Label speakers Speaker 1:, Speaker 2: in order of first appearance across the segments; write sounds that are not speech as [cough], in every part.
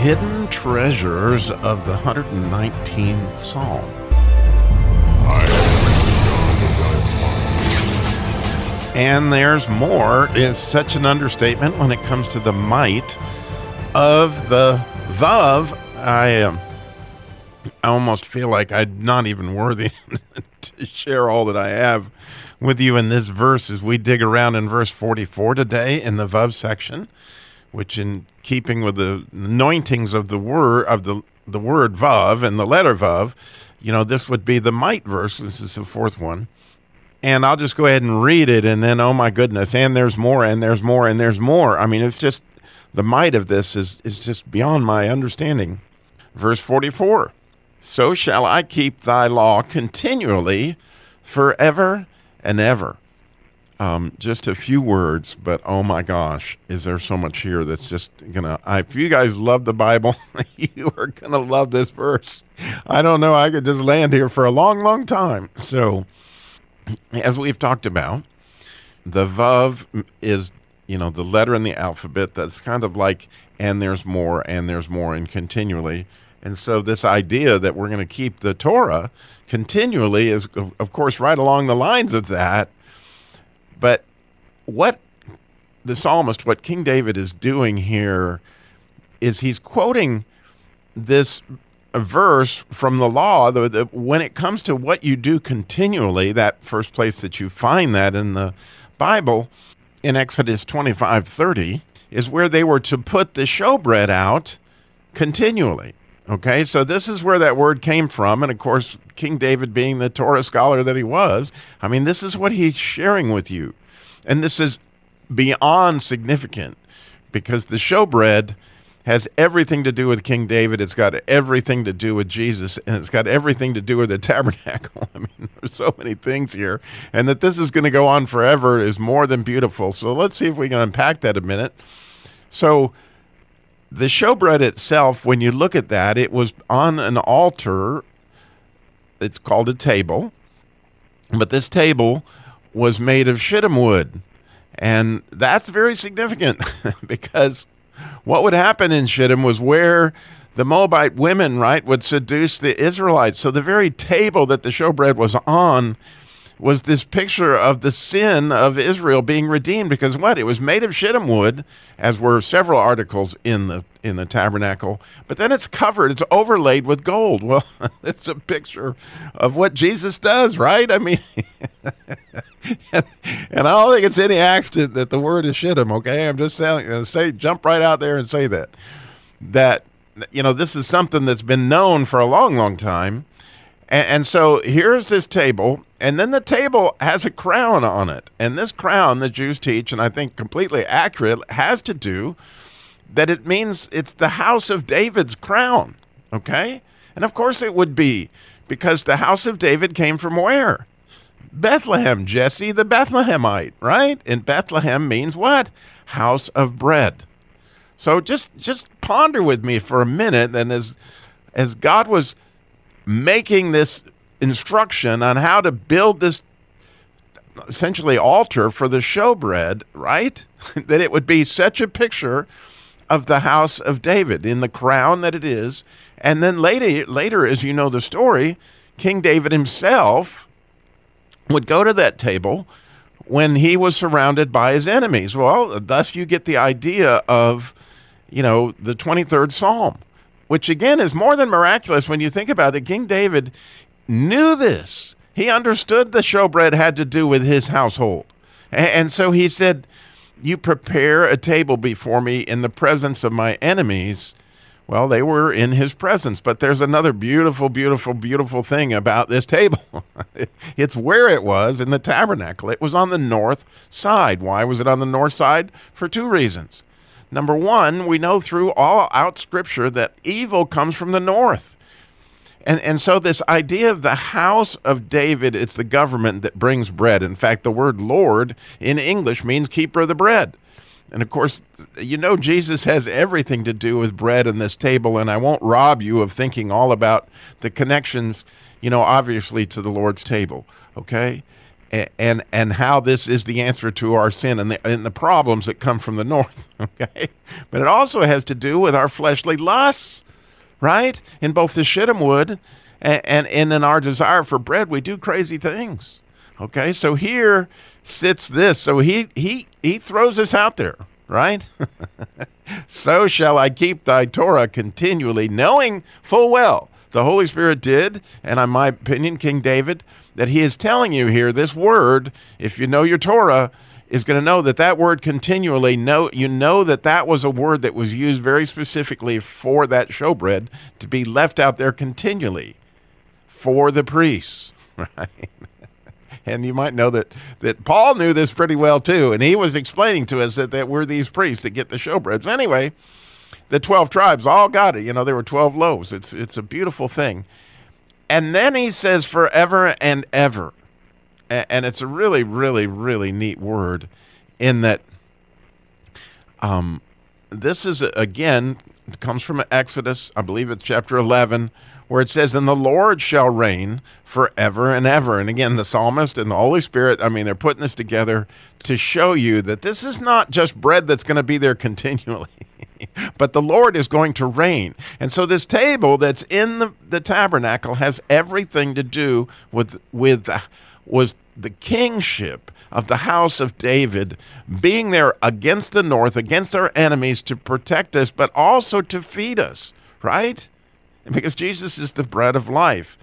Speaker 1: hidden treasures of the 119th Psalm. And there's more is such an understatement when it comes to the might of the Vav. I um, I almost feel like I'm not even worthy [laughs] to share all that I have with you in this verse as we dig around in verse 44 today in the Vav section, which in keeping with the anointings of the word of the the word Vav and the letter Vav, you know, this would be the might verse. This is the fourth one. And I'll just go ahead and read it and then oh my goodness, and there's more and there's more and there's more. I mean, it's just the might of this is is just beyond my understanding. Verse 44. So shall I keep thy law continually forever and ever. Um, just a few words, but oh my gosh, is there so much here that's just gonna. I, if you guys love the Bible, [laughs] you are gonna love this verse. I don't know. I could just land here for a long, long time. So, as we've talked about, the Vav is you know the letter in the alphabet that's kind of like and there's more and there's more and continually. And so this idea that we're going to keep the Torah continually is, of course, right along the lines of that. But what the psalmist, what King David is doing here, is he's quoting this verse from the law. The, the, when it comes to what you do continually, that first place that you find that in the Bible, in Exodus 25 30, is where they were to put the showbread out continually. Okay, so this is where that word came from. And of course, King David, being the Torah scholar that he was, I mean, this is what he's sharing with you. And this is beyond significant because the showbread has everything to do with King David. It's got everything to do with Jesus, and it's got everything to do with the tabernacle. [laughs] I mean, there's so many things here. And that this is going to go on forever is more than beautiful. So let's see if we can unpack that a minute. So, the showbread itself, when you look at that, it was on an altar. It's called a table, but this table was made of shittim wood. And that's very significant [laughs] because what would happen in Shittim was where the Moabite women, right, would seduce the Israelites. So the very table that the showbread was on was this picture of the sin of Israel being redeemed because what it was made of shittim wood, as were several articles in the in the tabernacle. But then it's covered, it's overlaid with gold. [laughs] Well, it's a picture of what Jesus does, right? I mean, [laughs] and, I don't think it's any accident that the word is shittim. Okay, I'm just saying, uh, say jump right out there and say that that you know this is something that's been known for a long, long time and so here's this table, and then the table has a crown on it. And this crown, the Jews teach, and I think completely accurate, has to do that it means it's the house of David's crown. Okay? And of course it would be, because the house of David came from where? Bethlehem, Jesse the Bethlehemite, right? And Bethlehem means what? House of bread. So just just ponder with me for a minute and as as God was making this instruction on how to build this essentially altar for the showbread, right? [laughs] that it would be such a picture of the house of David in the crown that it is. And then later, later, as you know the story, King David himself would go to that table when he was surrounded by his enemies. Well, thus you get the idea of, you know, the 23rd Psalm which again is more than miraculous when you think about it. King David knew this. He understood the showbread had to do with his household. And so he said, You prepare a table before me in the presence of my enemies. Well, they were in his presence, but there's another beautiful, beautiful, beautiful thing about this table. [laughs] it's where it was in the tabernacle. It was on the north side. Why was it on the north side? For two reasons. Number one, we know through all out scripture that evil comes from the north. And, and so, this idea of the house of David, it's the government that brings bread. In fact, the word Lord in English means keeper of the bread. And of course, you know, Jesus has everything to do with bread and this table. And I won't rob you of thinking all about the connections, you know, obviously to the Lord's table. Okay. and and how this is the answer to our sin and the, and the problems that come from the [laughs] north okay but it also has to do with our fleshly lusts right? In both the shittim wood and, and, and in our desire for bread we do crazy things okay? So here sits this. So he he he throws this out there right? [laughs] So shall i keep thy torah continually knowing full well the holy spirit did and in my opinion king david that he is telling you here this word, if you know your Torah, is going to know that that word continually know you know that that was a word that was used very specifically for that showbread to be left out there continually for the priests [laughs] right? And you might know that that Paul knew this pretty well too and he was explaining to us that, that we're these priests that get the showbreads. Anyway the 12 tribes all got it. You know there were 12 loaves. It's it's a beautiful thing. And then he says forever and ever. And it's a really, really, really neat word in that um, this is, again, comes from Exodus, I believe it's chapter 11, where it says, And the Lord shall reign forever and ever. And again, the psalmist and the Holy Spirit, I mean, they're putting this together to show you that this is not just bread that's going to be there [laughs] continually. but the Lord is going to reign. And so this table that's in the, the tabernacle has everything to do with with uh, was the kingship of the house of David being there against the north, against our enemies to protect us, but also to feed us, right? Because Jesus is the bread of life.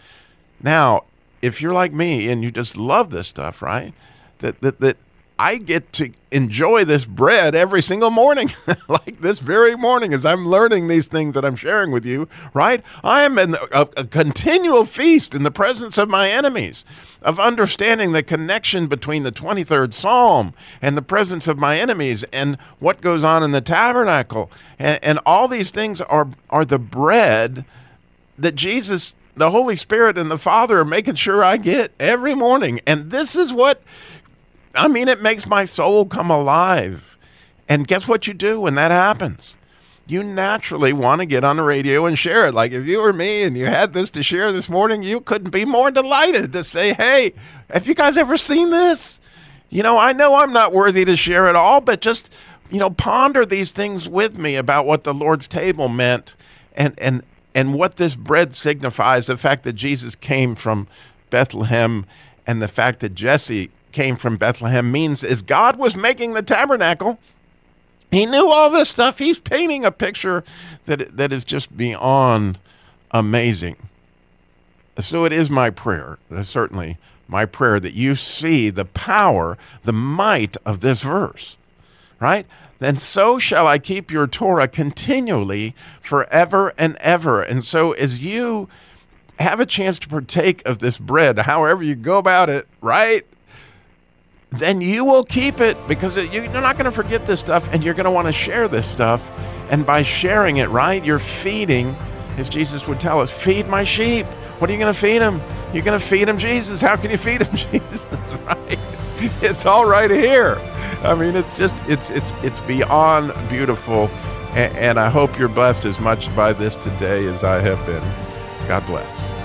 Speaker 1: Now, if you're like me and you just love this stuff, right? That that that I get to enjoy this bread every single morning, [laughs] like this very morning as I'm learning these things that I'm sharing with you, right? I am in a, a, continual feast in the presence of my enemies, of understanding the connection between the 23rd Psalm and the presence of my enemies and what goes on in the tabernacle. And, and all these things are, are the bread that Jesus, the Holy Spirit, and the Father are making sure I get every morning. And this is what I mean, it makes my soul come alive. And guess what you do when that happens? You naturally want to get on the radio and share it. Like if you were me and you had this to share this morning, you couldn't be more delighted to say, hey, have you guys ever seen this? You know, I know I'm not worthy to share it all, but just, you know, ponder these things with me about what the Lord's table meant and, and, and what this bread signifies the fact that Jesus came from Bethlehem and the fact that Jesse came from Bethlehem means is God was making the tabernacle. He knew all this stuff. He's painting a picture that that is just beyond amazing. So it is my prayer, uh, certainly my prayer that you see the power, the might of this verse, right? Then so shall I keep your Torah continually forever and ever. And so as you have a chance to partake of this bread, however you go about it, right? Then you will keep it because you're not going to forget this stuff and you're going to want to share this stuff. And by sharing it, right, you're feeding, as Jesus would tell us, feed my sheep. What are you going to feed them? You're going to feed them Jesus. How can you feed them [laughs] Jesus? right? It's all right here. I mean, it's just it's it's it's beyond beautiful, and, and I hope you're blessed as much by this today as I have been. God bless.